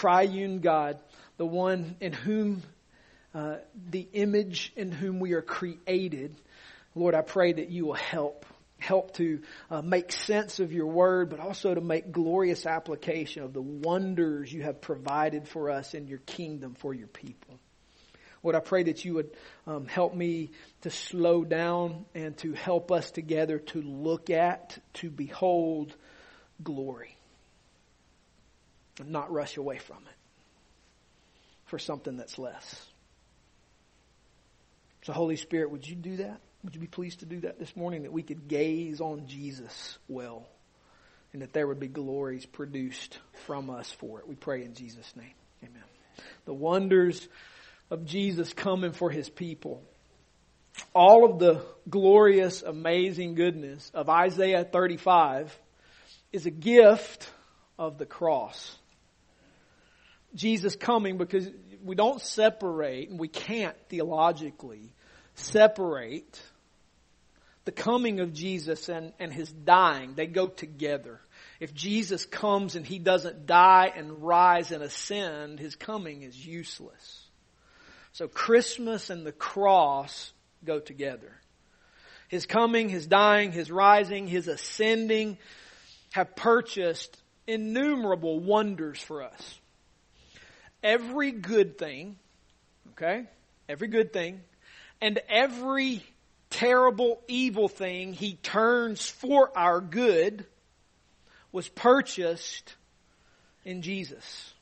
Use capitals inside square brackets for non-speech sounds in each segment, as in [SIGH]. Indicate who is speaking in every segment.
Speaker 1: triune God, the one in whom uh, the image in whom we are created. Lord, I pray that you will help. Help to uh, make sense of your word, but also to make glorious application of the wonders you have provided for us in your kingdom for your people. Lord, I pray that you would um, help me to slow down and to help us together to look at, to behold glory, and not rush away from it for something that's less. So, Holy Spirit, would you do that? Would you be pleased to do that this morning that we could gaze on Jesus well and that there would be glories produced from us for it? We pray in Jesus' name. Amen. The wonders of Jesus coming for his people. All of the glorious, amazing goodness of Isaiah 35 is a gift of the cross. Jesus coming because we don't separate, and we can't theologically separate the coming of Jesus and, and his dying. They go together. If Jesus comes and he doesn't die and rise and ascend, his coming is useless. So Christmas and the cross go together. His coming, his dying, his rising, his ascending have purchased innumerable wonders for us. Every good thing, okay? Every good thing, and every terrible, evil thing he turns for our good was purchased in Jesus.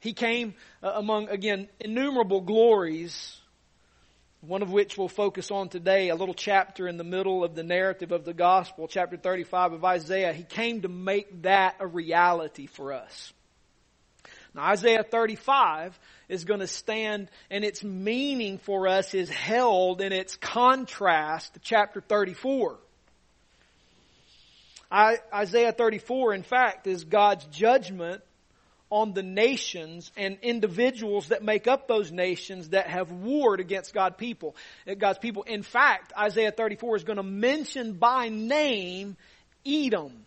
Speaker 1: He came uh, among, again, innumerable glories, one of which we'll focus on today, a little chapter in the middle of the narrative of the gospel, chapter 35 of Isaiah. He came to make that a reality for us. Now, Isaiah 35 is going to stand and its meaning for us is held in its contrast to chapter 34. I, Isaiah 34, in fact, is God's judgment on the nations and individuals that make up those nations that have warred against God people, uh, God's people. In fact, Isaiah 34 is going to mention by name Edom.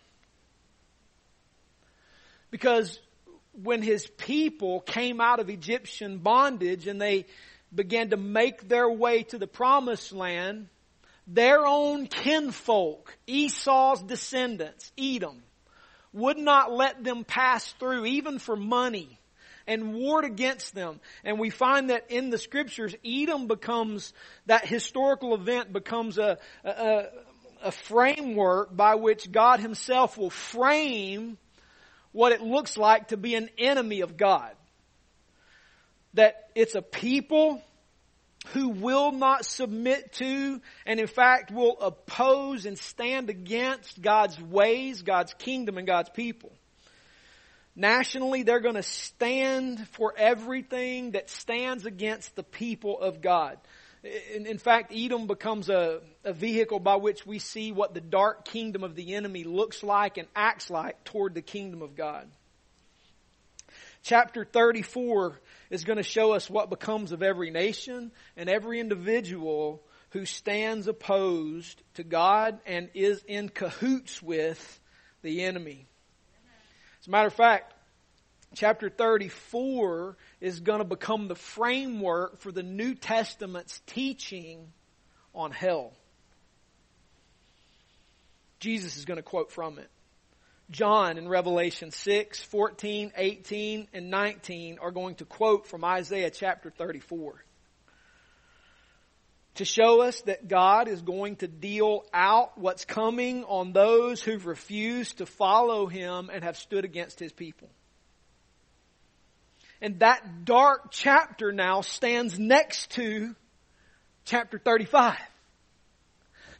Speaker 1: Because when his people came out of Egyptian bondage and they began to make their way to the promised land, their own kinfolk, Esau's descendants, Edom, would not let them pass through even for money and warred against them. And we find that in the scriptures, Edom becomes, that historical event becomes a, a, a framework by which God himself will frame what it looks like to be an enemy of God. That it's a people who will not submit to and in fact will oppose and stand against God's ways, God's kingdom, and God's people. Nationally, they're going to stand for everything that stands against the people of God. In, in fact, Edom becomes a, a vehicle by which we see what the dark kingdom of the enemy looks like and acts like toward the kingdom of God. Chapter 34 is going to show us what becomes of every nation and every individual who stands opposed to God and is in cahoots with the enemy. As a matter of fact, chapter 34 is going to become the framework for the New Testament's teaching on hell. Jesus is going to quote from it. John in Revelation 6, 14, 18, and 19 are going to quote from Isaiah chapter 34 to show us that God is going to deal out what's coming on those who've refused to follow Him and have stood against His people. And that dark chapter now stands next to chapter 35.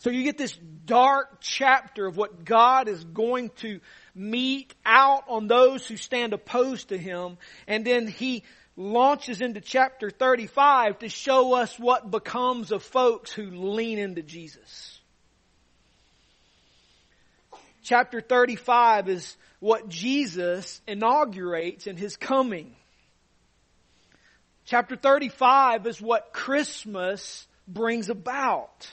Speaker 1: So you get this dark chapter of what God is going to mete out on those who stand opposed to Him. And then He launches into chapter 35 to show us what becomes of folks who lean into Jesus. Chapter 35 is what Jesus inaugurates in His coming. Chapter 35 is what Christmas brings about.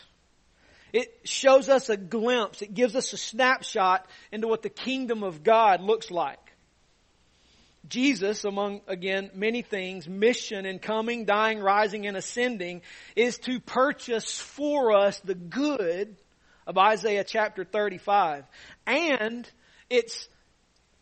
Speaker 1: It shows us a glimpse. It gives us a snapshot into what the kingdom of God looks like. Jesus, among, again, many things, mission in coming, dying, rising, and ascending, is to purchase for us the good of Isaiah chapter 35. And its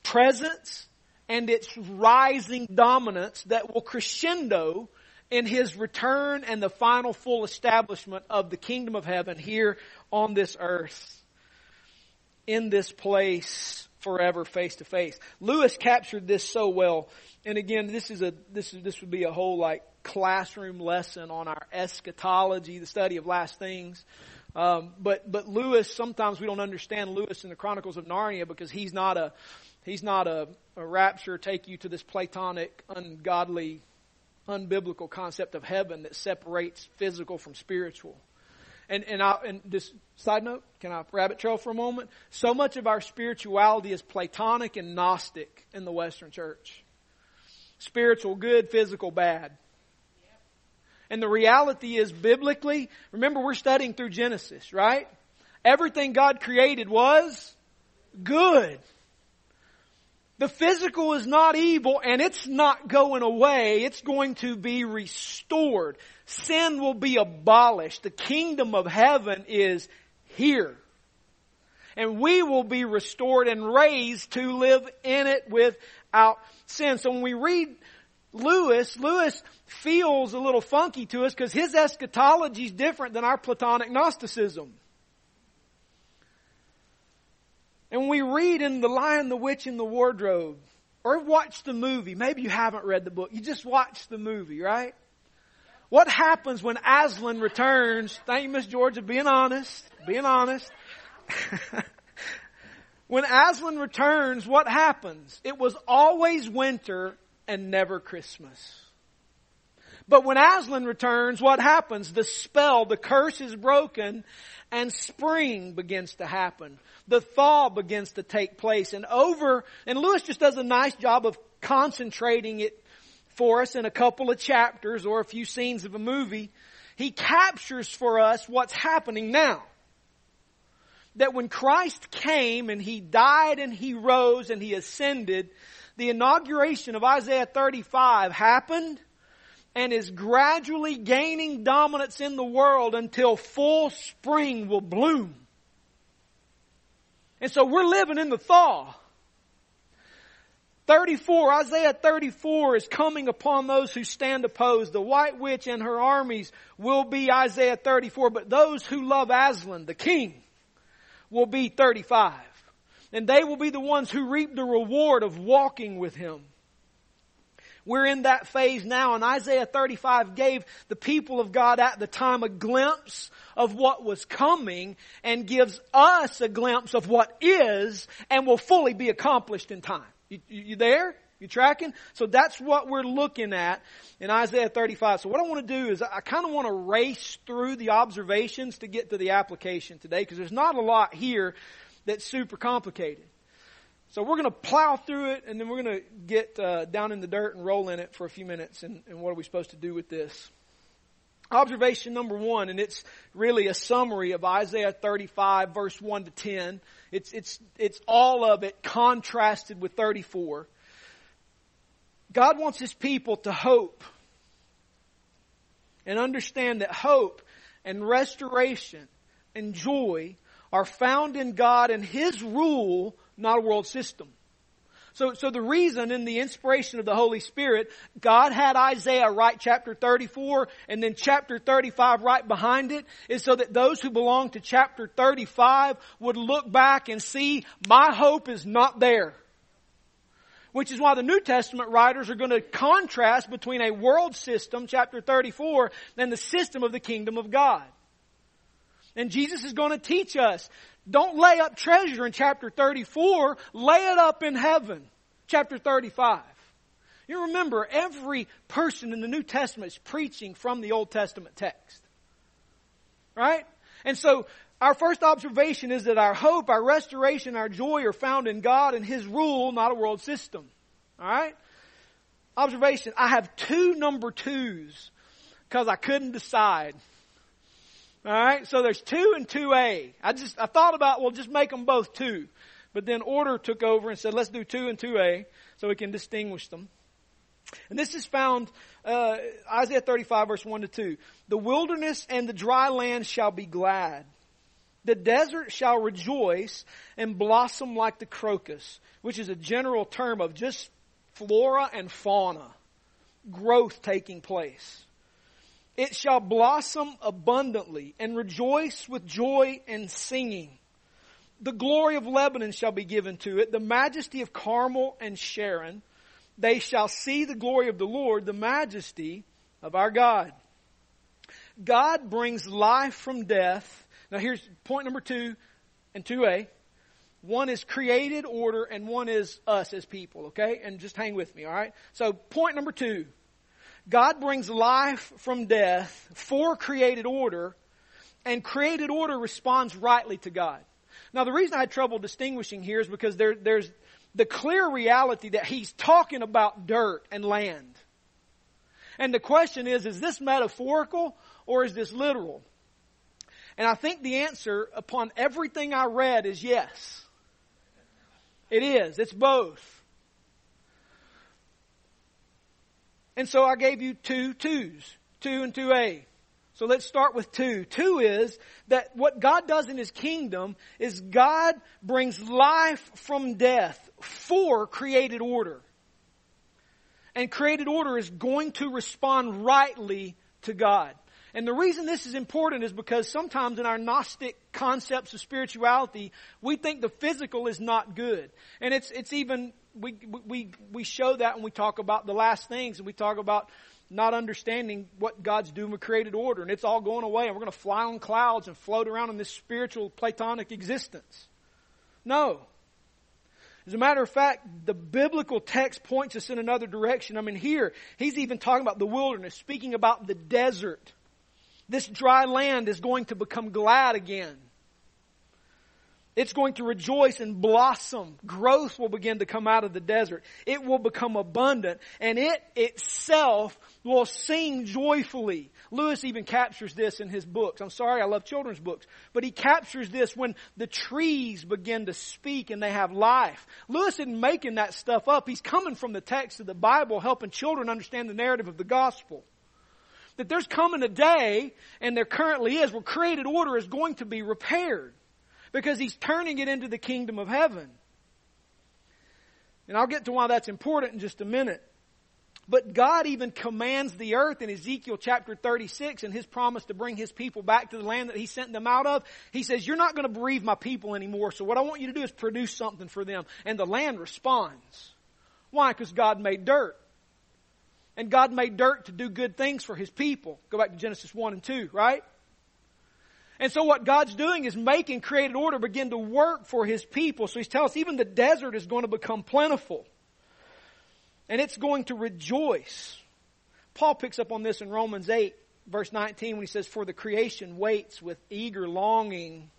Speaker 1: presence and its rising dominance that will crescendo in his return and the final full establishment of the kingdom of heaven here on this earth, in this place forever face to face. Lewis captured this so well. And again, this is a, this is, this would be a whole like classroom lesson on our eschatology, the study of last things. Um, but, but Lewis, sometimes we don't understand Lewis in the Chronicles of Narnia because he's not a, he's not a, a rapture, take you to this Platonic, ungodly, unbiblical concept of heaven that separates physical from spiritual. And, and, I, and this side note, can I rabbit trail for a moment? So much of our spirituality is Platonic and Gnostic in the Western church. Spiritual good, physical bad. And the reality is biblically, remember we're studying through Genesis, right? Everything God created was good. The physical is not evil and it's not going away. It's going to be restored. Sin will be abolished. The kingdom of heaven is here. And we will be restored and raised to live in it without sin. So when we read Lewis, Lewis feels a little funky to us because his eschatology is different than our Platonic Gnosticism. And we read in The Lion, the Witch, and the Wardrobe, or watch the movie, maybe you haven't read the book, you just watch the movie, right? What happens when Aslan returns? Thank you, Miss Georgia, being honest, being honest. [LAUGHS] when Aslan returns, what happens? It was always winter and never Christmas. But when Aslan returns, what happens? The spell, the curse is broken and spring begins to happen. The thaw begins to take place and over, and Lewis just does a nice job of concentrating it for us in a couple of chapters or a few scenes of a movie. He captures for us what's happening now. That when Christ came and He died and He rose and He ascended, the inauguration of Isaiah 35 happened and is gradually gaining dominance in the world until full spring will bloom. And so we're living in the thaw. 34, Isaiah 34 is coming upon those who stand opposed. The white witch and her armies will be Isaiah 34, but those who love Aslan, the king, will be 35. And they will be the ones who reap the reward of walking with him. We're in that phase now, and Isaiah 35 gave the people of God at the time a glimpse of what was coming and gives us a glimpse of what is and will fully be accomplished in time. You, you there? You tracking? So that's what we're looking at in Isaiah 35. So what I want to do is I kind of want to race through the observations to get to the application today because there's not a lot here that's super complicated. So we're going to plow through it and then we're going to get uh, down in the dirt and roll in it for a few minutes and, and what are we supposed to do with this? Observation number one, and it's really a summary of Isaiah 35 verse 1 to 10. It's, it's, it's all of it contrasted with 34. God wants His people to hope and understand that hope and restoration and joy are found in God and His rule, not a world system. So, so the reason in the inspiration of the Holy Spirit, God had Isaiah write chapter 34 and then chapter 35 right behind it is so that those who belong to chapter 35 would look back and see, my hope is not there. Which is why the New Testament writers are going to contrast between a world system, chapter 34, and the system of the kingdom of God. And Jesus is going to teach us don't lay up treasure in chapter 34, lay it up in heaven. Chapter 35. You remember, every person in the New Testament is preaching from the Old Testament text. Right? And so, our first observation is that our hope, our restoration, our joy are found in God and His rule, not a world system. Alright? Observation. I have two number twos because I couldn't decide. All right, so there's two and two A. I just I thought about well, just make them both two, but then order took over and said let's do two and two A. so we can distinguish them. And this is found, uh, Isaiah 35 verse 1 to 2. The wilderness and the dry land shall be glad. The desert shall rejoice and blossom like the crocus, which is a general term of just flora and fauna, growth taking place. It shall blossom abundantly and rejoice with joy and singing. The glory of Lebanon shall be given to it, the majesty of Carmel and Sharon. They shall see the glory of the Lord, the majesty of our God. God brings life from death. Now here's point number two and 2a. One is created order and one is us as people, okay? And just hang with me, alright? So point number two. God brings life from death for created order and created order responds rightly to God. Now the reason I had trouble distinguishing here is because there, there's the clear reality that he's talking about dirt and land. And the question is, is this metaphorical or is this literal? And I think the answer upon everything I read is yes. It is. It's both. And so I gave you two twos. Two and two A. So let's start with two. Two is that what God does in His kingdom is God brings life from death for created order. And created order is going to respond rightly to God. And the reason this is important is because sometimes in our Gnostic concepts of spirituality, we think the physical is not good. And it's, it's even, we, we, we show that when we talk about the last things and we talk about not understanding what God's doing with created order, and it's all going away, and we're going to fly on clouds and float around in this spiritual Platonic existence. No. As a matter of fact, the biblical text points us in another direction. I mean, here, he's even talking about the wilderness, speaking about the desert. This dry land is going to become glad again. It's going to rejoice and blossom. Growth will begin to come out of the desert. It will become abundant and it itself will sing joyfully. Lewis even captures this in his books. I'm sorry, I love children's books, but he captures this when the trees begin to speak and they have life. Lewis isn't making that stuff up. He's coming from the text of the Bible, helping children understand the narrative of the gospel. That there's coming a day, and there currently is, where created order is going to be repaired because he's turning it into the kingdom of heaven. And I'll get to why that's important in just a minute. But God even commands the earth in Ezekiel chapter 36 and his promise to bring his people back to the land that he sent them out of. He says, you're not going to bereave my people anymore. So what I want you to do is produce something for them. And the land responds. Why? Because God made dirt. And God made dirt to do good things for his people. Go back to Genesis 1 and 2, right? And so what God's doing is making created order begin to work for His people. So He's telling us even the desert is going to become plentiful. And it's going to rejoice. Paul picks up on this in Romans 8 verse 19 when he says, For the creation waits with eager longing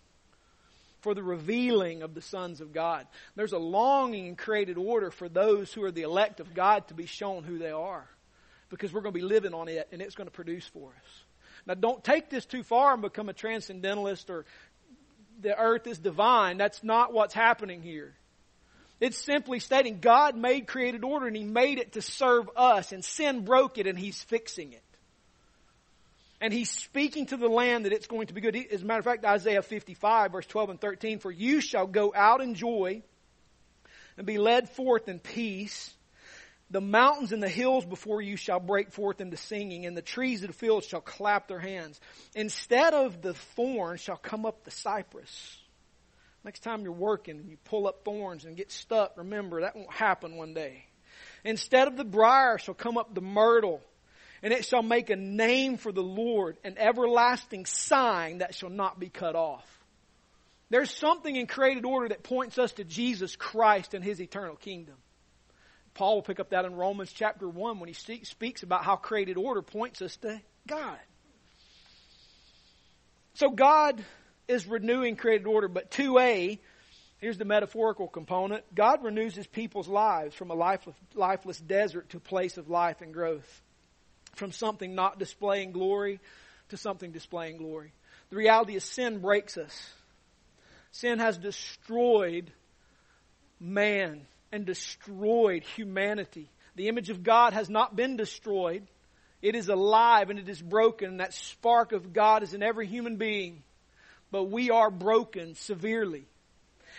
Speaker 1: for the revealing of the sons of God. There's a longing in created order for those who are the elect of God to be shown who they are. Because we're going to be living on it and it's going to produce for us. Now don't take this too far and become a transcendentalist or the earth is divine. That's not what's happening here. It's simply stating God made created order and He made it to serve us and sin broke it and He's fixing it. And He's speaking to the land that it's going to be good. As a matter of fact, Isaiah 55 verse 12 and 13, for you shall go out in joy and be led forth in peace. The mountains and the hills before you shall break forth into singing, and the trees of the field shall clap their hands. Instead of the thorn shall come up the cypress. Next time you're working and you pull up thorns and get stuck, remember that won't happen one day. Instead of the briar shall come up the myrtle, and it shall make a name for the Lord, an everlasting sign that shall not be cut off. There's something in created order that points us to Jesus Christ and His eternal kingdom. Paul will pick up that in Romans chapter 1 when he speaks about how created order points us to God. So God is renewing created order, but 2a, here's the metaphorical component. God renews his people's lives from a lifeless, desert to a place of life and growth. From something not displaying glory to something displaying glory. The reality is sin breaks us. Sin has destroyed man and destroyed humanity. The image of God has not been destroyed. It is alive and it is broken. That spark of God is in every human being. But we are broken severely.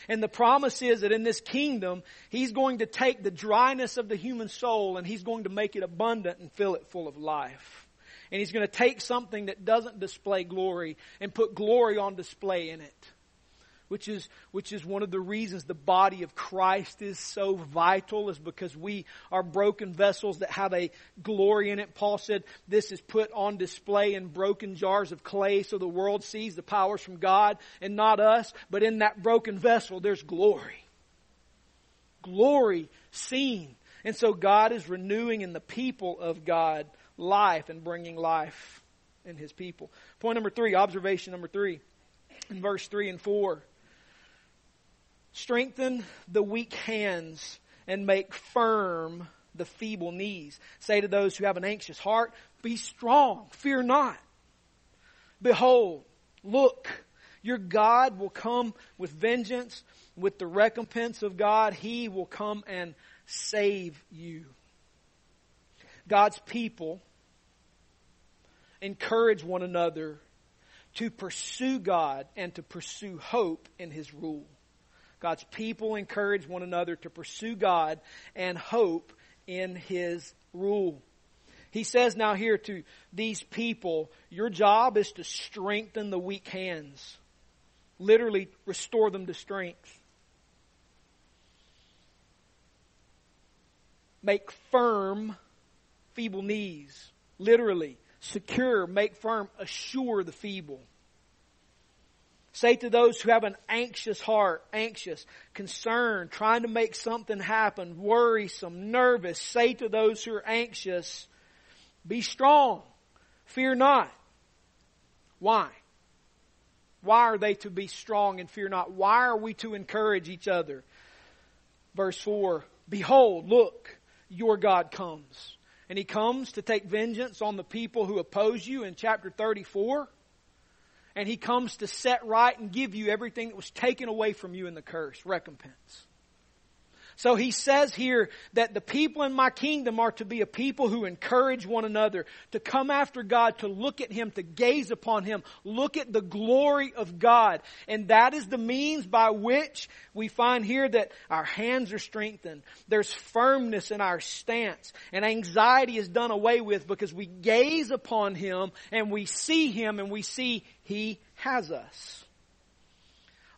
Speaker 1: And the promise is that in this kingdom, He's going to take the dryness of the human soul and He's going to make it abundant and fill it full of life. And He's going to take something that doesn't display glory and put glory on display in it which is, which is one of the reasons the body of Christ is so vital is because we are broken vessels that have a glory in it. Paul said this is put on display in broken jars of clay so the world sees the powers from God and not us, but in that broken vessel there's glory. Glory seen. And so God is renewing in the people of God life and bringing life in His people. Point number three, observation number three, in verse three and four. Strengthen the weak hands and make firm the feeble knees. Say to those who have an anxious heart, be strong, fear not. Behold, look, your God will come with vengeance, with the recompense of God, He will come and save you. God's people encourage one another to pursue God and to pursue hope in His rule. God's people encourage one another to pursue God and hope in His rule. He says now here to these people, your job is to strengthen the weak hands. Literally restore them to strength. Make firm feeble knees. Literally. Secure, make firm, assure the feeble. Say to those who have an anxious heart, anxious, concerned, trying to make something happen, worrisome, nervous, say to those who are anxious, be strong, fear not. Why? Why are they to be strong and fear not? Why are we to encourage each other? Verse 4 Behold, look, your God comes. And he comes to take vengeance on the people who oppose you in chapter 34 and he comes to set right and give you everything that was taken away from you in the curse, recompense. So he says here that the people in my kingdom are to be a people who encourage one another, to come after God, to look at Him, to gaze upon Him, look at the glory of God. And that is the means by which we find here that our hands are strengthened. There's firmness in our stance and anxiety is done away with because we gaze upon Him and we see Him and we see He has us.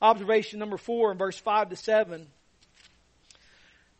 Speaker 1: Observation number four in verse five to seven.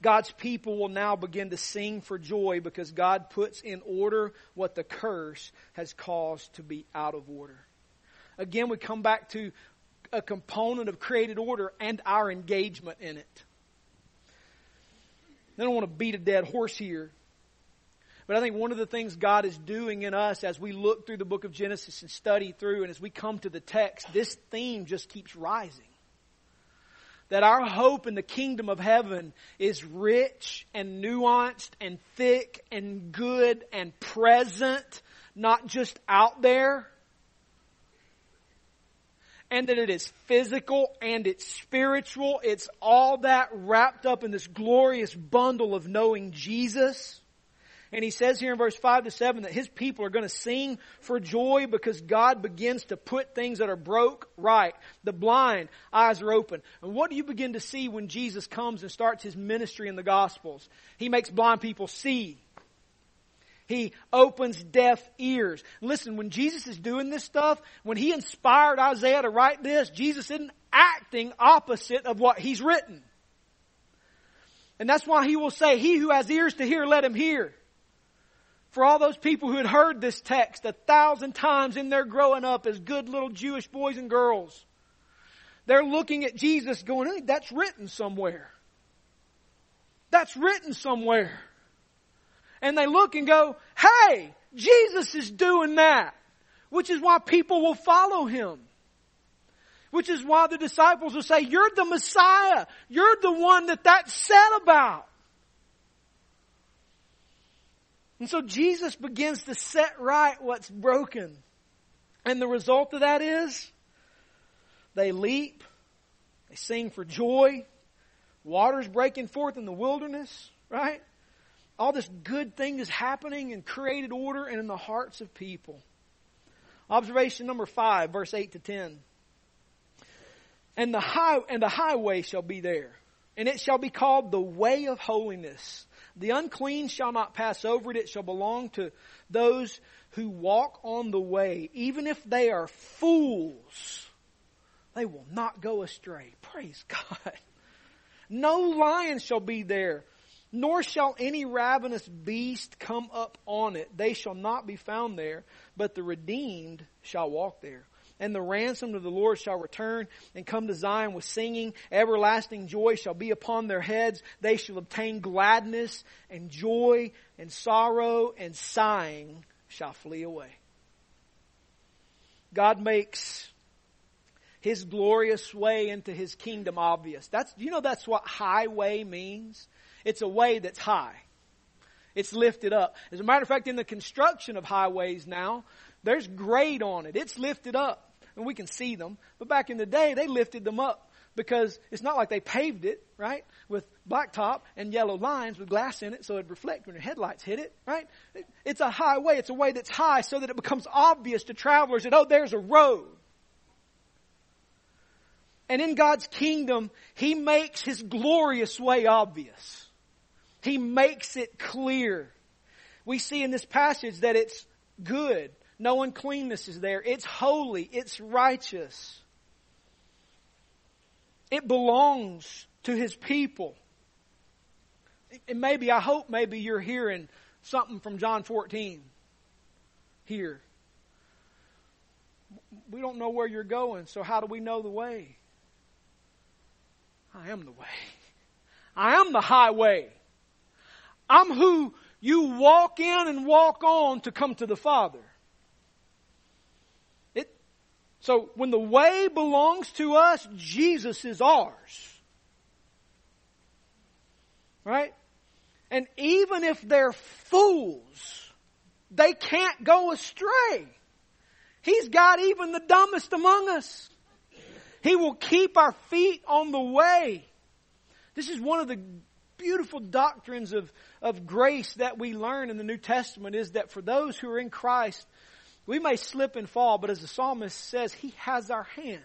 Speaker 1: God's people will now begin to sing for joy because God puts in order what the curse has caused to be out of order. Again, we come back to a component of created order and our engagement in it. I don't want to beat a dead horse here. But I think one of the things God is doing in us as we look through the book of Genesis and study through and as we come to the text, this theme just keeps rising that our hope in the kingdom of heaven is rich and nuanced and thick and good and present, not just out there. And that it is physical and it's spiritual. It's all that wrapped up in this glorious bundle of knowing Jesus. And he says here in verse 5 to 7 that his people are going to sing for joy because God begins to put things that are broke right. The blind eyes are open. And what do you begin to see when Jesus comes and starts his ministry in the Gospels? He makes blind people see. He opens deaf ears. Listen, when Jesus is doing this stuff, when he inspired Isaiah to write this, Jesus isn't acting opposite of what he's written. And that's why he will say, He who has ears to hear, let him hear for all those people who had heard this text a thousand times in their growing up as good little Jewish boys and girls. They're looking at Jesus going, hey, that's written somewhere. That's written somewhere. And they look and go, hey, Jesus is doing that, which is why people will follow him. Which is why the disciples will say, you're the Messiah. You're the one that that said about. And so Jesus begins to set right what's broken. And the result of that is they leap, they sing for joy, water's breaking forth in the wilderness, right? All this good thing is happening in created order and in the hearts of people. Observation number five, verse 8 to 10. And the high, and the highway shall be there, and it shall be called the way of holiness. The unclean shall not pass over it. It shall belong to those who walk on the way. Even if they are fools, they will not go astray. Praise God. No lion shall be there, nor shall any ravenous beast come up on it. They shall not be found there, but the redeemed shall walk there and the ransom of the Lord shall return and come to Zion with singing. Everlasting joy shall be upon their heads. They shall obtain gladness and joy and sorrow and sighing shall flee away. God makes his glorious way into his kingdom obvious. That's, you know, that's what highway means. It's a way that's high. It's lifted up. As a matter of fact, in the construction of highways now, there's grade on it. It's lifted up and we can see them. But back in the day, they lifted them up because it's not like they paved it, right? With blacktop and yellow lines with glass in it so it'd reflect when your headlights hit it, right? It's a highway. It's a way that's high so that it becomes obvious to travelers that, oh, there's a road. And in God's kingdom, He makes His glorious way obvious. He makes it clear. We see in this passage that it's good. No uncleanness is there. It's holy. It's righteous. It belongs to His people. And maybe, I hope maybe you're hearing something from John 14 here. We don't know where you're going, so how do we know the way? I am the way. I am the highway. I'm who you walk in and walk on to come to the Father. So when the way belongs to us, Jesus is ours. Right? And even if they're fools, they can't go astray. He's got even the dumbest among us. He will keep our feet on the way. This is one of the beautiful doctrines of, of grace that we learn in the New Testament is that for those who are in Christ, we may slip and fall, but as the psalmist says, He has our hand.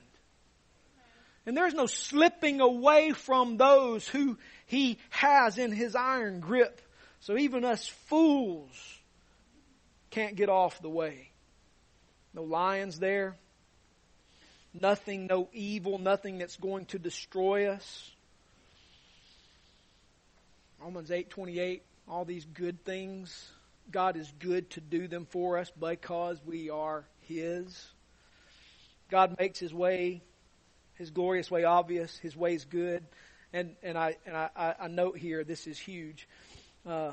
Speaker 1: And there's no slipping away from those who He has in His iron grip. So even us fools can't get off the way. No lions there. Nothing, no evil, nothing that's going to destroy us. Romans 8:28, all these good things God is good to do them for us because we are His. God makes His way, His glorious way obvious. His way is good. And, and, I, and I, I note here, this is huge. Uh,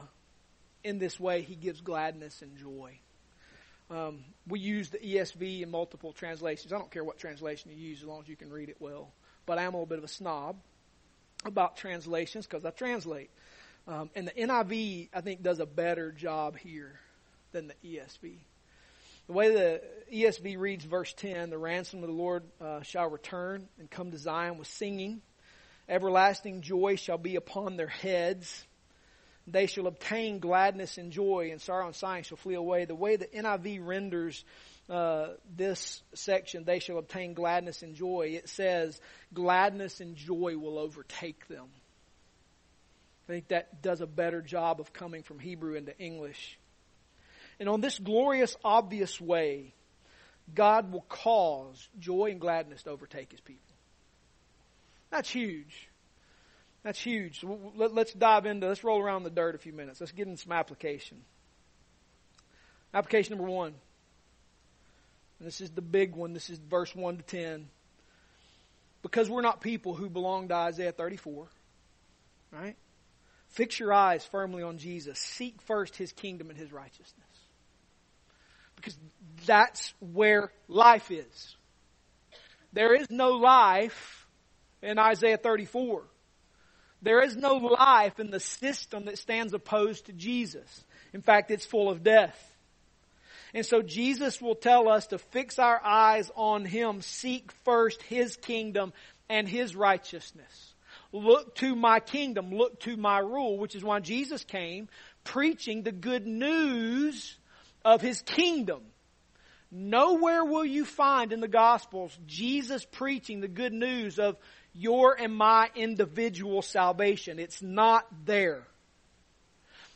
Speaker 1: in this way, He gives gladness and joy. Um, we use the ESV in multiple translations. I don't care what translation you use as long as you can read it well. But I am a little bit of a snob about translations because I translate. Um, and the NIV, I think, does a better job here than the ESV. The way the ESV reads verse 10, the ransom of the Lord uh, shall return and come to Zion with singing. Everlasting joy shall be upon their heads. They shall obtain gladness and joy, and sorrow and sighing shall flee away. The way the NIV renders uh, this section, they shall obtain gladness and joy, it says, gladness and joy will overtake them. I think that does a better job of coming from Hebrew into English. And on this glorious, obvious way, God will cause joy and gladness to overtake his people. That's huge. That's huge. Let's dive into, let's roll around the dirt a few minutes. Let's get into some application. Application number one. This is the big one. This is verse 1 to 10. Because we're not people who belong to Isaiah 34, right? Fix your eyes firmly on Jesus. Seek first his kingdom and his righteousness. Because that's where life is. There is no life in Isaiah 34. There is no life in the system that stands opposed to Jesus. In fact, it's full of death. And so Jesus will tell us to fix our eyes on Him, seek first His kingdom and His righteousness. Look to my kingdom, look to my rule, which is why Jesus came preaching the good news of His kingdom. Nowhere will you find in the Gospels Jesus preaching the good news of your and my individual salvation. It's not there.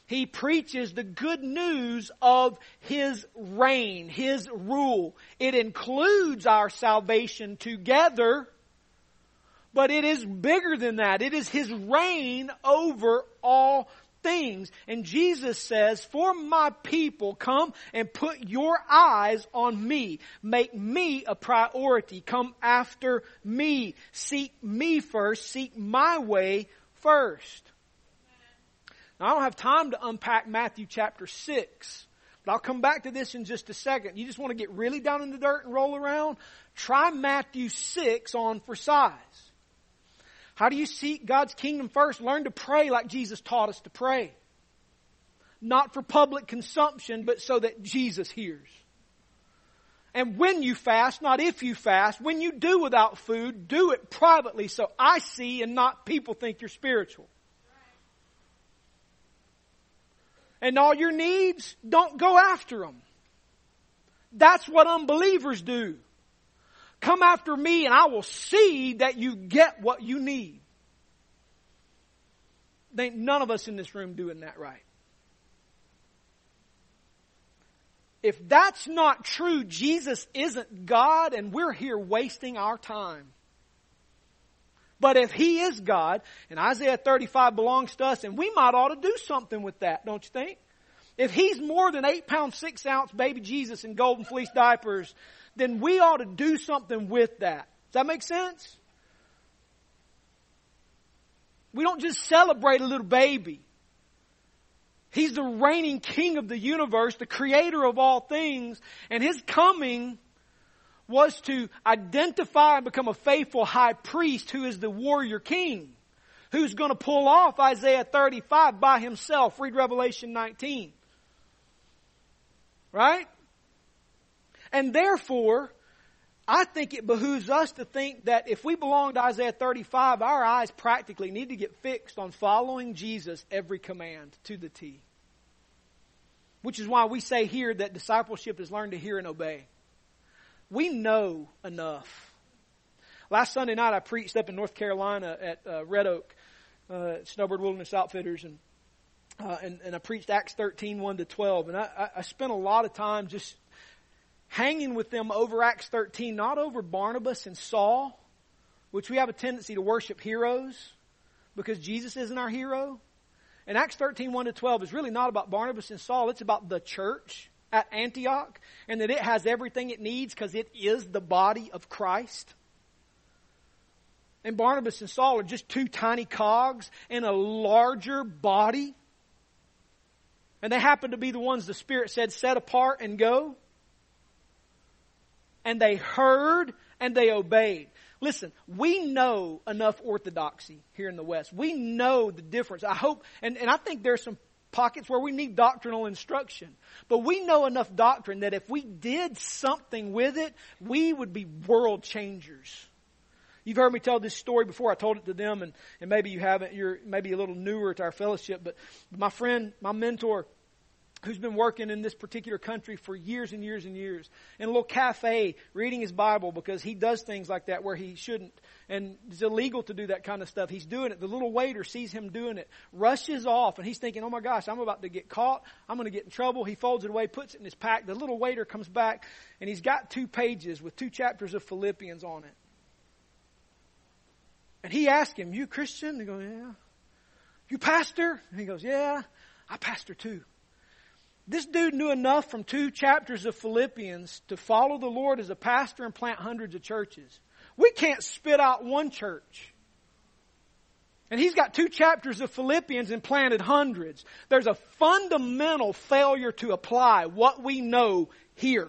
Speaker 1: He preaches the good news of His reign, His rule. It includes our salvation together, but it is bigger than that. It is His reign over all things. And Jesus says, for my people, come and put your eyes on me. Make me a priority. Come after me. Seek me first. Seek my way first. Now, I don't have time to unpack Matthew chapter 6. But I'll come back to this in just a second. You just want to get really down in the dirt and roll around? Try Matthew 6 on for size. How do you seek God's kingdom first? Learn to pray like Jesus taught us to pray. Not for public consumption, but so that Jesus hears. And when you fast, not if you fast, when you do without food, do it privately so I see and not people think you're spiritual. And all your needs, don't go after them. That's what unbelievers do. Come after me and I will see that you get what you need. There ain't none of us in this room doing that right. If that's not true, Jesus isn't God and we're here wasting our time. But if He is God, and Isaiah 35 belongs to us, and we might ought to do something with that, don't you think? If He's more than 8 pound 6 ounce baby Jesus in golden fleece diapers, then we ought to do something with that. Does that make sense? We don't just celebrate a little baby. He's the reigning king of the universe, the creator of all things, and his coming was to identify and become a faithful high priest who is the warrior king, who's going to pull off Isaiah 35 by himself. Read Revelation 19. Right? And therefore, I think it behooves us to think that if we belong to Isaiah 35, our eyes practically need to get fixed on following Jesus every command to the T. Which is why we say here that discipleship is learned to hear and obey. We know enough. Last Sunday night I preached up in North Carolina at uh, Red Oak, uh, Snowbird Wilderness Outfitters, and, uh, and, and I preached Acts 13, 1 to 12. And I, I spent a lot of time just hanging with them over Acts 13, not over Barnabas and Saul, which we have a tendency to worship heroes because Jesus isn't our hero. And Acts 13, 1 to 12 is really not about Barnabas and Saul, it's about the church at Antioch and that it has everything it needs because it is the body of Christ. And Barnabas and Saul are just two tiny cogs in a larger body. And they happen to be the ones the Spirit said, set apart and go and they heard and they obeyed. Listen, we know enough orthodoxy here in the West. We know the difference. I hope, and, and I think there's some pockets where we need doctrinal instruction. But we know enough doctrine that if we did something with it, we would be world changers. You've heard me tell this story before. I told it to them, and, and maybe you haven't. You're maybe a little newer to our fellowship. But my friend, my mentor, who's been working in this particular country for years and years and years in a little cafe reading his Bible because he does things like that where he shouldn't. And it's illegal to do that kind of stuff. He's doing it. The little waiter sees him doing it, rushes off, and he's thinking, oh my gosh, I'm about to get caught. I'm going to get in trouble. He folds it away, puts it in his pack. The little waiter comes back, and he's got two pages with two chapters of Philippians on it. And he asks him, you Christian? He goes, yeah. You pastor? And he goes, yeah, I pastor too. This dude knew enough from two chapters of Philippians to follow the Lord as a pastor and plant hundreds of churches. We can't spit out one church. And he's got two chapters of Philippians and planted hundreds. There's a fundamental failure to apply what we know here.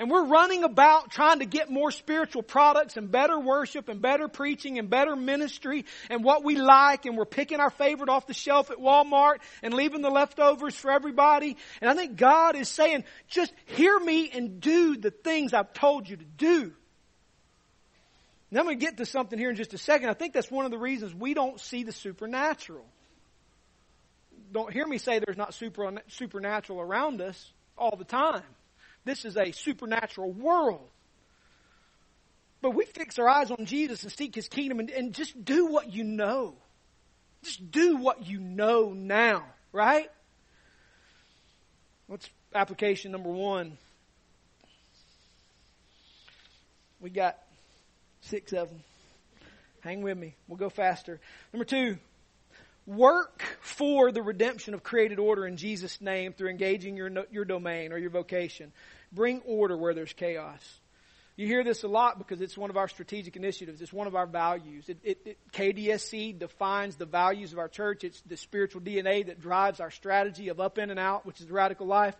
Speaker 1: And we're running about trying to get more spiritual products and better worship and better preaching and better ministry and what we like and we're picking our favorite off the shelf at Walmart and leaving the leftovers for everybody. And I think God is saying, just hear me and do the things I've told you to do. And I'm going to get to something here in just a second. I think that's one of the reasons we don't see the supernatural. Don't hear me say there's not super, supernatural around us all the time. This is a supernatural world. But we fix our eyes on Jesus and seek His kingdom and, and just do what you know. Just do what you know now, right? What's application number one? We got six of them. Hang with me. We'll go faster. Number two, Work for the redemption of created order in Jesus' name through engaging your, your domain or your vocation. Bring order where there's chaos. You hear this a lot because it's one of our strategic initiatives. It's one of our values. It, it, it, KDSC defines the values of our church. It's the spiritual DNA that drives our strategy of up in and out, which is radical life,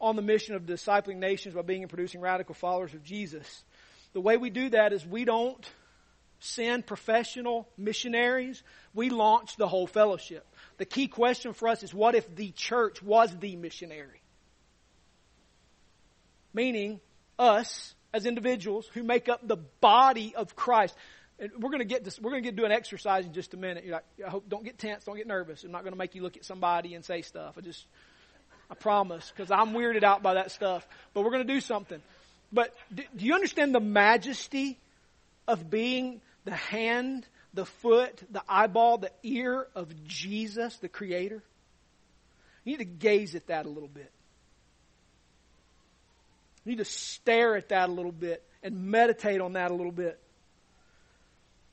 Speaker 1: on the mission of discipling nations by being and producing radical followers of Jesus. The way we do that is we don't send professional missionaries, we launch the whole fellowship. The key question for us is what if the church was the missionary? Meaning, us as individuals who make up the body of Christ. And we're going to get this, we're going to get do an exercise in just a minute. You're like, I hope don't get tense, don't get nervous. I'm not going to make you look at somebody and say stuff. I just, I promise, because I'm weirded out by that stuff. But we're going to do something. But do, do you understand the majesty of being the hand, the foot, the eyeball, the ear of Jesus, the Creator? You need to gaze at that a little bit. You need to stare at that a little bit and meditate on that a little bit.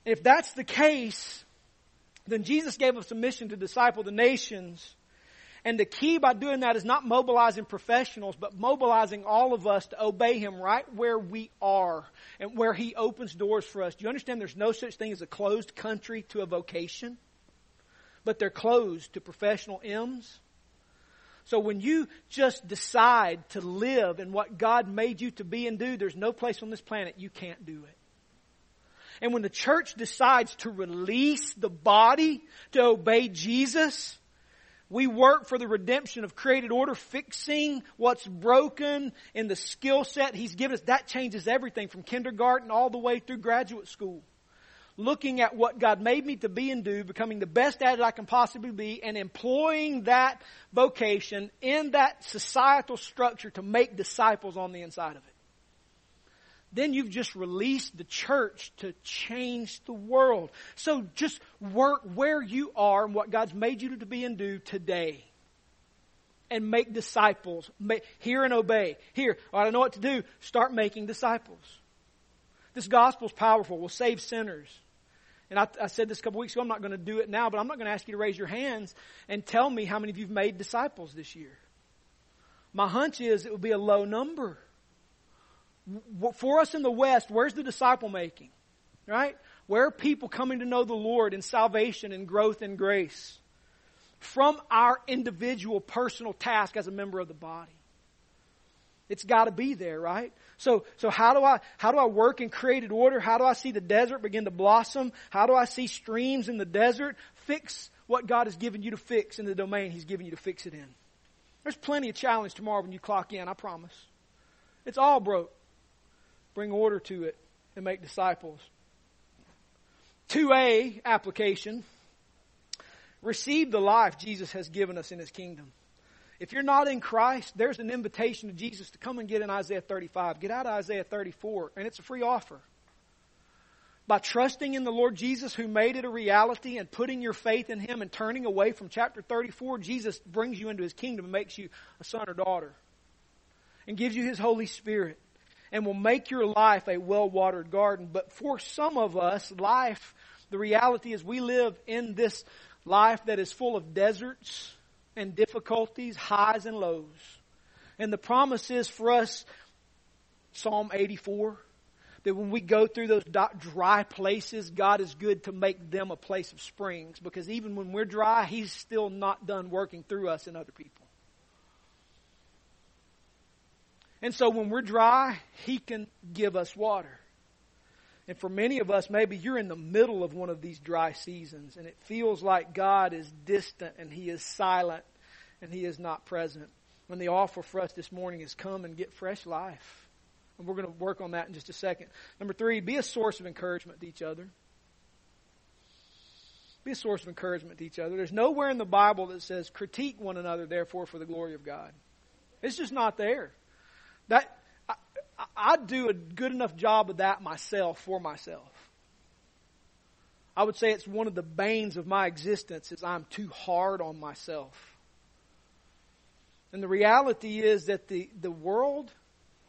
Speaker 1: If that's the case, then Jesus gave us a mission to disciple the nations and the key by doing that is not mobilizing professionals, but mobilizing all of us to obey Him right where we are and where He opens doors for us. Do you understand there's no such thing as a closed country to a vocation? But they're closed to professional M's. So when you just decide to live in what God made you to be and do, there's no place on this planet you can't do it. And when the church decides to release the body to obey Jesus, we work for the redemption of created order, fixing what's broken in the skill set He's given us. That changes everything from kindergarten all the way through graduate school. Looking at what God made me to be and do, becoming the best at it I can possibly be, and employing that vocation in that societal structure to make disciples on the inside of it then you've just released the church to change the world. So just work where you are and what God's made you to be and do today. And make disciples. hear and obey. Here, I don't know what to do. Start making disciples. This gospel is powerful. Will save sinners. And I, I said this a couple weeks ago. I'm not going to do it now, but I'm not going to ask you to raise your hands and tell me how many of you've made disciples this year. My hunch is it will be a low number for us in the West, where's the disciple making? Right? Where are people coming to know the Lord in salvation and growth and grace? From our individual personal task as a member of the body. It's got to be there, right? So, so how do I, how do I work in created order? How do I see the desert begin to blossom? How do I see streams in the desert? Fix what God has given you to fix in the domain He's given you to fix it in. There's plenty of challenge tomorrow when you clock in, I promise. It's all broke bring order to it, and make disciples. 2A application receive the life Jesus has given us in his kingdom. If you're not in Christ, there's an invitation to Jesus to come and get in Isaiah 35. Get out of Isaiah 34, and it's a free offer. By trusting in the Lord Jesus who made it a reality and putting your faith in Him and turning away from chapter 34, Jesus brings you into His kingdom and makes you a son or daughter and gives you His Holy Spirit and will make your life a well watered garden. But for some of us, life, the reality is we live in this life that is full of deserts and difficulties, highs and lows. And the promise is for us, Psalm 84, that when we go through those dry places, God is good to make them a place of springs because even when we're dry, He's still not done working through us and other people. And so when we're dry, He can give us water. And for many of us, maybe you're in the middle of one of these dry seasons and it feels like God is distant and He is silent and He is not present. When the offer for us this morning is come and get fresh life. And we're going to work on that in just a second. Number three, be a source of encouragement to each other. Be a source of encouragement to each other. There's nowhere in the Bible that says critique one another, therefore, for the glory of God. It's just not there. That I, do a good enough job of that myself for myself. I would say it's one of the banes of my existence is I'm too hard on myself. And the reality is that the, the world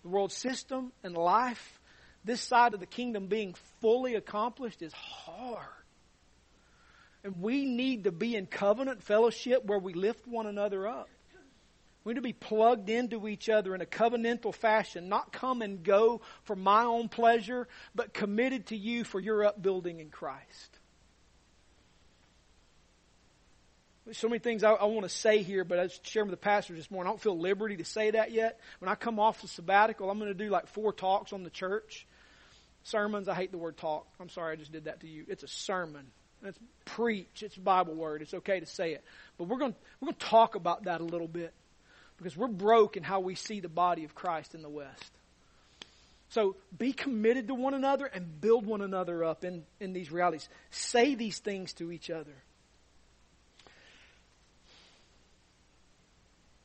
Speaker 1: the world system and life, this side of the kingdom being fully accomplished is hard. And we need to be in covenant fellowship where we lift one another up. We need to be plugged into each other in a covenantal fashion, not come and go for my own pleasure, but committed to you for your upbuilding in Christ. There's so many things I, I want to say here, but I was sharing with the pastor this morning. I don't feel liberty to say that yet. When I come off the sabbatical, I'm going to do like four talks on the church. Sermons, I hate the word talk. I'm sorry I just did that to you. It's a sermon. It's preach. It's a Bible word. It's okay to say it. But we're going, we're going to talk about that a little bit because we're broke in how we see the body of Christ in the West. So be committed to one another and build one another up in, in these realities. Say these things to each other.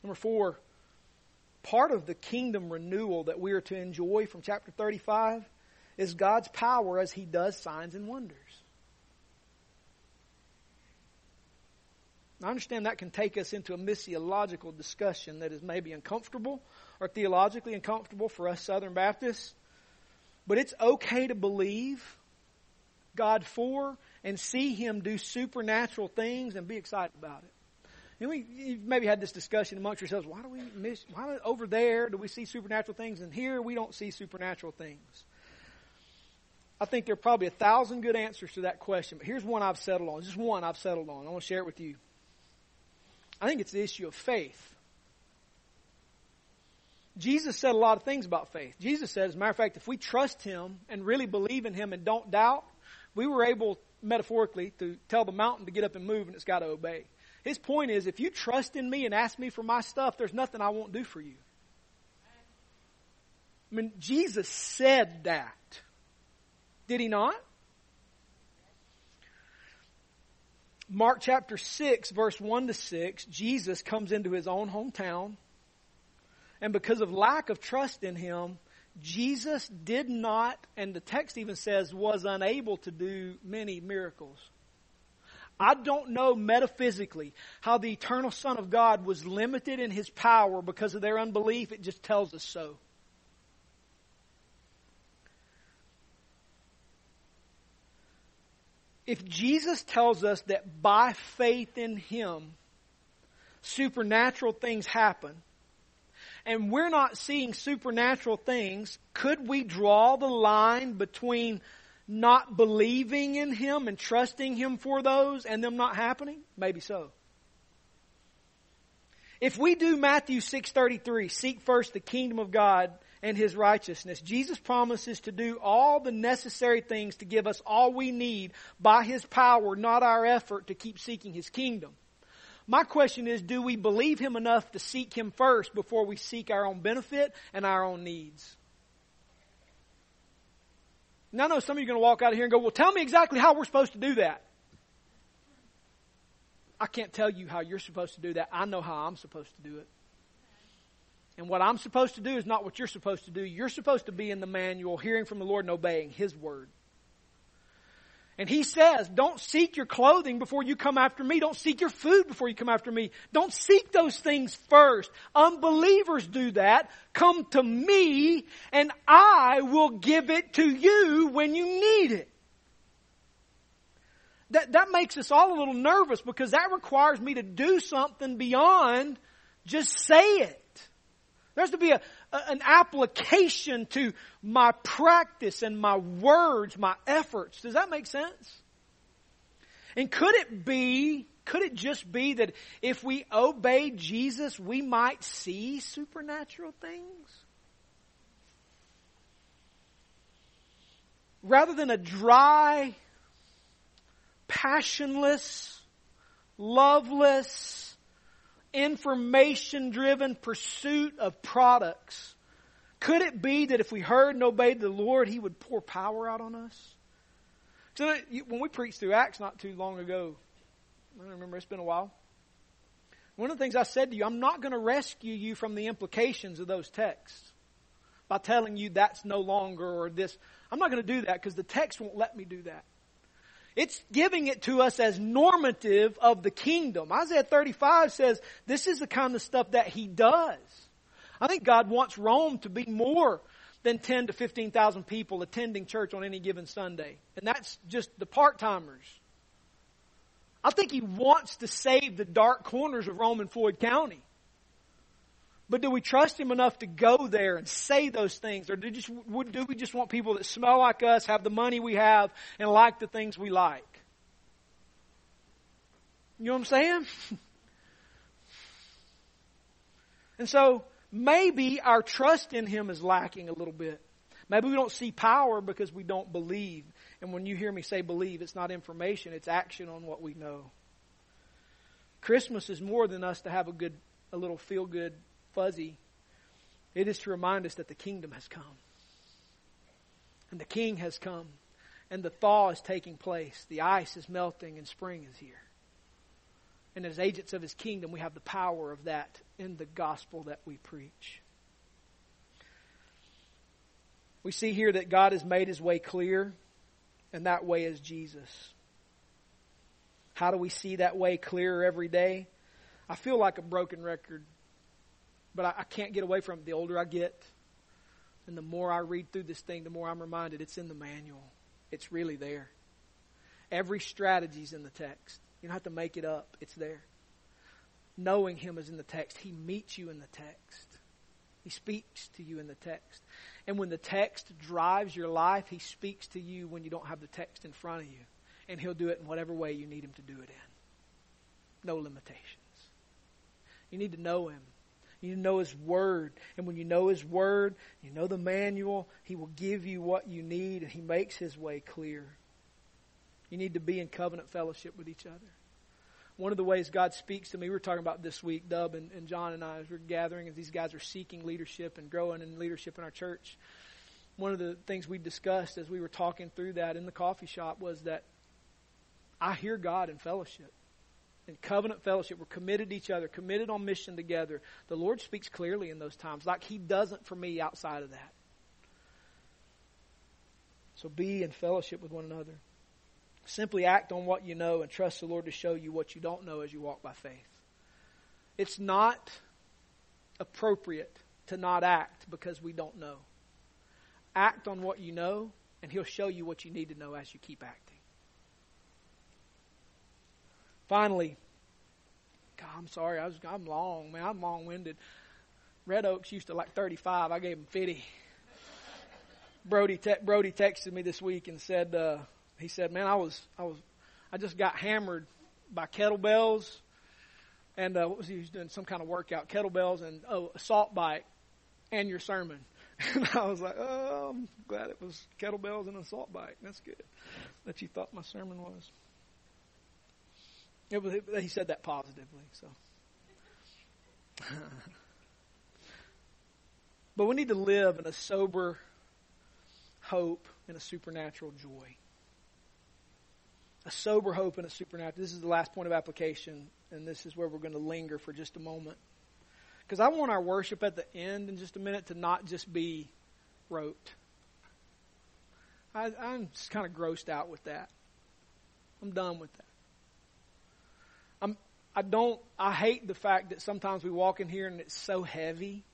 Speaker 1: Number four, part of the kingdom renewal that we are to enjoy from chapter 35 is God's power as He does signs and wonders. I understand that can take us into a missiological discussion that is maybe uncomfortable or theologically uncomfortable for us Southern Baptists. But it's okay to believe God for and see Him do supernatural things and be excited about it. And we've maybe had this discussion amongst yourselves. Why do we miss? Why over there do we see supernatural things, and here we don't see supernatural things? I think there are probably a thousand good answers to that question, but here's one I've settled on. Just one I've settled on. I want to share it with you. I think it's the issue of faith. Jesus said a lot of things about faith. Jesus said, as a matter of fact, if we trust Him and really believe in Him and don't doubt, we were able, metaphorically, to tell the mountain to get up and move and it's got to obey. His point is if you trust in me and ask me for my stuff, there's nothing I won't do for you. I mean, Jesus said that. Did he not? Mark chapter 6, verse 1 to 6, Jesus comes into his own hometown. And because of lack of trust in him, Jesus did not, and the text even says, was unable to do many miracles. I don't know metaphysically how the eternal Son of God was limited in his power because of their unbelief. It just tells us so. If Jesus tells us that by faith in him, supernatural things happen, and we're not seeing supernatural things, could we draw the line between not believing in Him and trusting Him for those and them not happening? Maybe so. If we do Matthew 6:33, seek first the kingdom of God and his righteousness, Jesus promises to do all the necessary things to give us all we need by his power, not our effort to keep seeking his kingdom. My question is, do we believe him enough to seek him first before we seek our own benefit and our own needs? Now I know some of you are going to walk out of here and go, well, tell me exactly how we're supposed to do that. I can't tell you how you're supposed to do that. I know how I'm supposed to do it. And what I'm supposed to do is not what you're supposed to do. You're supposed to be in the manual, hearing from the Lord and obeying His word. And he says, don't seek your clothing before you come after me. Don't seek your food before you come after me. Don't seek those things first. Unbelievers do that. Come to me and I will give it to you when you need it. That, that makes us all a little nervous because that requires me to do something beyond just say it. There's to be a, an application to my practice and my words, my efforts. Does that make sense? And could it be, could it just be that if we obey Jesus, we might see supernatural things? Rather than a dry, passionless, loveless, information driven pursuit of products. Could it be that if we heard and obeyed the Lord, He would pour power out on us? So when we preached through Acts not too long ago, I don't remember, it's been a while. One of the things I said to you, I'm not going to rescue you from the implications of those texts by telling you that's no longer or this. I'm not going to do that because the text won't let me do that. It's giving it to us as normative of the kingdom. Isaiah 35 says this is the kind of stuff that he does. I think God wants Rome to be more than 10 to 15,000 people attending church on any given Sunday. And that's just the part-timers. I think he wants to save the dark corners of Rome and Floyd County. But do we trust Him enough to go there and say those things? Or do, just, do we just want people that smell like us, have the money we have, and like the things we like? You know what I'm saying? [LAUGHS] and so, maybe our trust in Him is lacking a little bit. Maybe we don't see power because we don't believe. And when you hear me say believe, it's not information, it's action on what we know. Christmas is more than us to have a good, a little feel good fuzzy. It is to remind us that the kingdom has come. And the king has come. And the thaw is taking place. The ice is melting and spring is here. And as agents of his kingdom, we have the power of that in the gospel that we preach. We see here that God has made his way clear, and that way is Jesus. How do we see that way clearer every day? I feel like a broken record but I, I can't get away from it. The older I get, and the more I read through this thing, the more I'm reminded it's in the manual. It's really there. Every strategy's in the text. You don't have to make it up. It's there. Knowing Him is in the text. He meets you in the text. He speaks to you in the text. And when the text drives your life, He speaks to you when you don't have the text in front of you. And He'll do it in whatever way you need Him to do it in. No limitations. You need to know Him. You know His Word. And when you know His Word, you know the manual, He will give you what you need and He makes His way clear. You need to be in covenant fellowship with each other. One of the ways God speaks to me, we were talking about this week, Dub and, and John and I, as we're gathering, as these guys are seeking leadership and growing in leadership in our church. One of the things we discussed as we were talking through that in the coffee shop was that I hear God in fellowship in covenant fellowship. We're committed to each other, committed on mission together. The Lord speaks clearly in those times, like He doesn't for me outside of that. So be in fellowship with one another. Simply act on what you know and trust the Lord to show you what you don't know as you walk by faith. It's not appropriate to not act because we don't know. Act on what you know, and He'll show you what you need to know as you keep acting. Finally, God, I'm sorry, I was, I'm long, man. I'm long winded. Red Oaks used to like 35. I gave him 50. Brody, te- Brody texted me this week and said, uh, he said, man, I was, I was, I just got hammered by kettlebells and, uh, what was he, he was doing some kind of workout, kettlebells and, oh, assault bike and your sermon. [LAUGHS] And I was like, oh, I'm glad it was kettlebells and assault bike. That's good that you thought my sermon was. It was, he said that positively, so. [LAUGHS] but we need to live in a sober hope and a supernatural joy. A sober hope and a supernatural. This is the last point of application, and this is where we're going to linger for just a moment. Because I want our worship at the end in just a minute to not just be rote. I, I'm just kind of grossed out with that. I'm done with that. I don't, I hate the fact that sometimes we walk in here and it's so heavy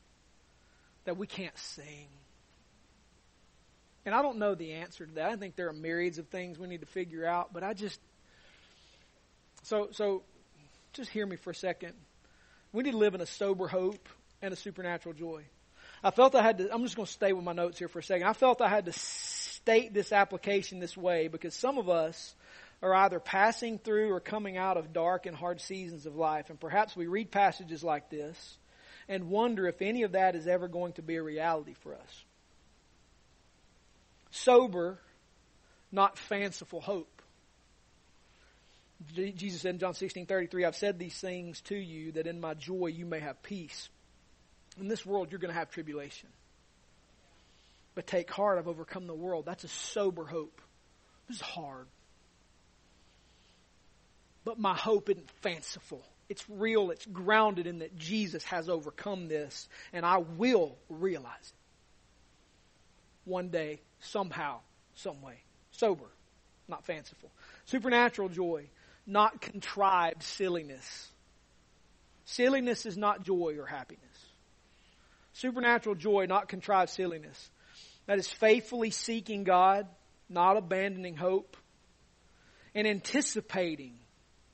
Speaker 1: that we can't sing. And I don't know the answer to that. I think there are myriads of things we need to figure out, but I just, so, so just hear me for a second. We need to live in a sober hope and a supernatural joy. I felt I had to, I'm just going to stay with my notes here for a second. I felt I had to state this application this way because some of us are either passing through or coming out of dark and hard seasons of life. And perhaps we read passages like this and wonder if any of that is ever going to be a reality for us. Sober, not fanciful hope. Jesus said in John 16 33, I've said these things to you that in my joy you may have peace. In this world, you're going to have tribulation. But take heart, I've overcome the world. That's a sober hope. This is hard. But my hope isn't fanciful. It's real. It's grounded in that Jesus has overcome this, and I will realize it. One day, somehow, some way. Sober, not fanciful. Supernatural joy, not contrived silliness. Silliness is not joy or happiness. Supernatural joy, not contrived silliness. That is faithfully seeking God, not abandoning hope, and anticipating,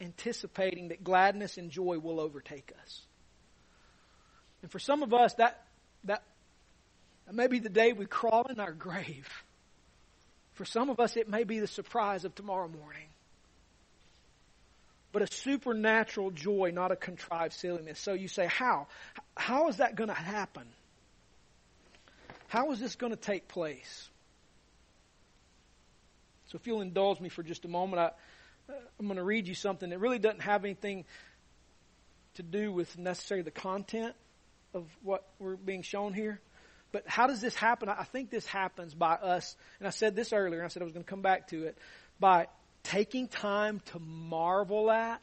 Speaker 1: anticipating that gladness and joy will overtake us. And for some of us, that, that, that may be the day we crawl in our grave. For some of us, it may be the surprise of tomorrow morning but a supernatural joy, not a contrived silliness. So you say, how? How is that going to happen? How is this going to take place? So if you'll indulge me for just a moment, I, I'm going to read you something that really doesn't have anything to do with necessarily the content of what we're being shown here. But how does this happen? I think this happens by us, and I said this earlier, and I said I was going to come back to it, by taking time to marvel at,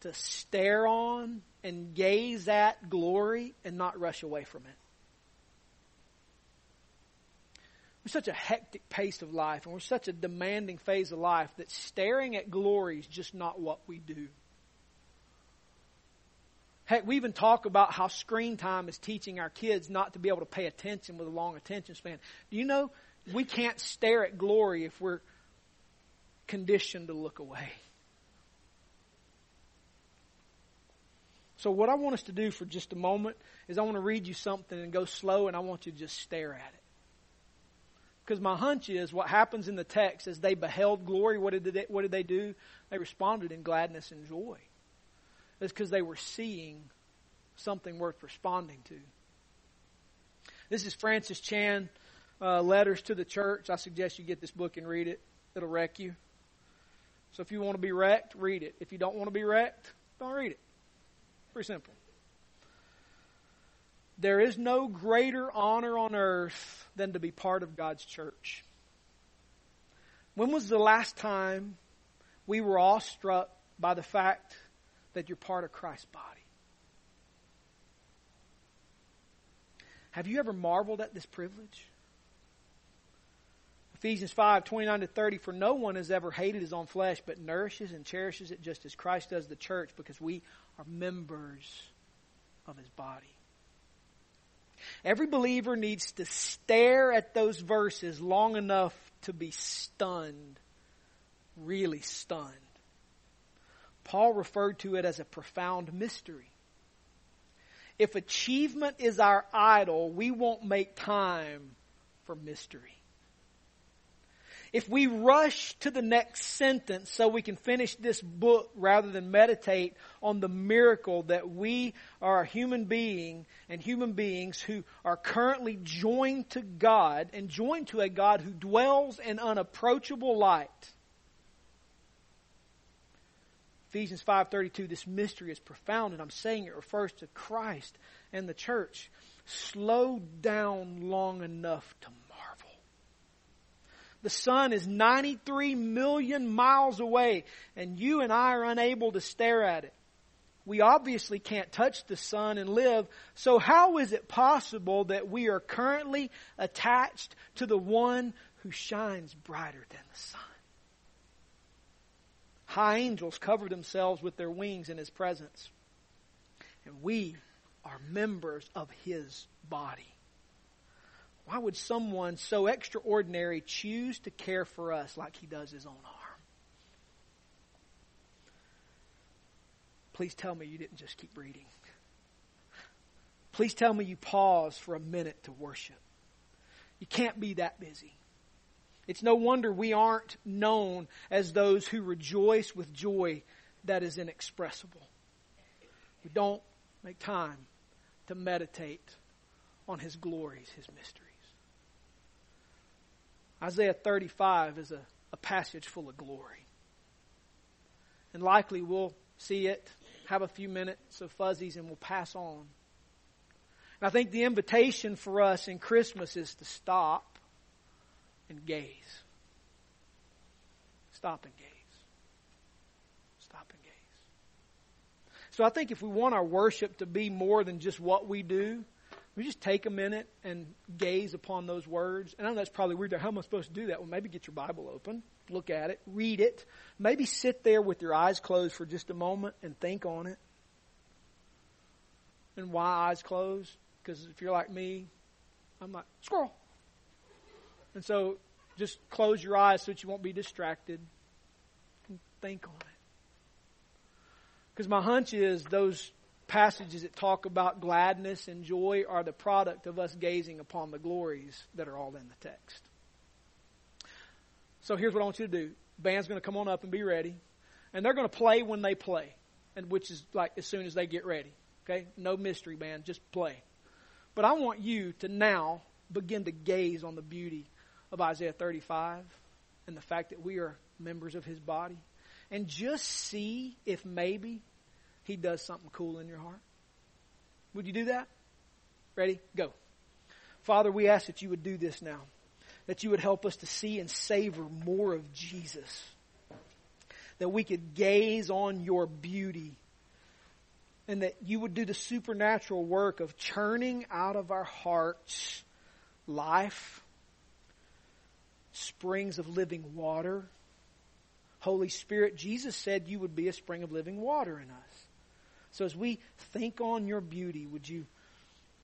Speaker 1: to stare on, and gaze at glory and not rush away from it. We're such a hectic pace of life and we're such a demanding phase of life that staring at glory is just not what we do. Heck, we even talk about how screen time is teaching our kids not to be able to pay attention with a long attention span. Do you know we can't stare at glory if we're conditioned to look away. So, what I want us to do for just a moment is I want to read you something and go slow, and I want you to just stare at it. Because my hunch is what happens in the text is they beheld glory, what did they, what did they do? They responded in gladness and joy. It's because they were seeing something worth responding to. This is Francis Chan, uh, Letters to the Church. I suggest you get this book and read it. It'll wreck you. So if you want to be wrecked, read it. If you don't want to be wrecked, don't read it. Pretty simple. There is no greater honor on earth than to be part of God's church. When was the last time we were all struck by the fact that you're part of Christ's body? Have you ever marveled at this privilege? Ephesians 5, 29 to 30, for no one has ever hated his own flesh, but nourishes and cherishes it just as Christ does the church, because we are members of his body. Every believer needs to stare at those verses long enough to be stunned, really stunned. Paul referred to it as a profound mystery. If achievement is our idol, we won't make time for mystery. If we rush to the next sentence so we can finish this book rather than meditate on the miracle that we are a human being and human beings who are currently joined to God and joined to a God who dwells in unapproachable light. Ephesians 5:32 this mystery is profound and I'm saying it refers to Christ and the church. Slow down long enough to the sun is 93 million miles away, and you and I are unable to stare at it. We obviously can't touch the sun and live, so how is it possible that we are currently attached to the one who shines brighter than the sun? High angels cover themselves with their wings in his presence, and we are members of his body. Why would someone so extraordinary choose to care for us like he does his own arm? Please tell me you didn't just keep reading. please tell me you paused for a minute to worship. You can't be that busy. It's no wonder we aren't known as those who rejoice with joy that is inexpressible. We don't make time to meditate on His glories, His mysteries. Isaiah 35 is a, a passage full of glory. And likely we'll see it, have a few minutes of fuzzies, and we'll pass on. And I think the invitation for us in Christmas is to stop and gaze. Stop and gaze. Stop and gaze. So I think if we want our worship to be more than just what we do, we just take a minute and gaze upon those words. And I know that's probably weird. How am I supposed to do that? Well, maybe get your Bible open, look at it, read it. Maybe sit there with your eyes closed for just a moment and think on it. And why eyes closed? Because if you're like me, I'm like, squirrel. And so just close your eyes so that you won't be distracted and think on it. Because my hunch is those passages that talk about gladness and joy are the product of us gazing upon the glories that are all in the text. So here's what I want you to do. Band's going to come on up and be ready. And they're going to play when they play, and which is like as soon as they get ready. Okay? No mystery, band. Just play. But I want you to now begin to gaze on the beauty of Isaiah 35 and the fact that we are members of his body and just see if maybe he does something cool in your heart. Would you do that? Ready? Go. Father, we ask that you would do this now. That you would help us to see and savor more of Jesus. That we could gaze on your beauty. And that you would do the supernatural work of churning out of our hearts life, springs of living water. Holy Spirit, Jesus said you would be a spring of living water in us. So as we think on your beauty, would you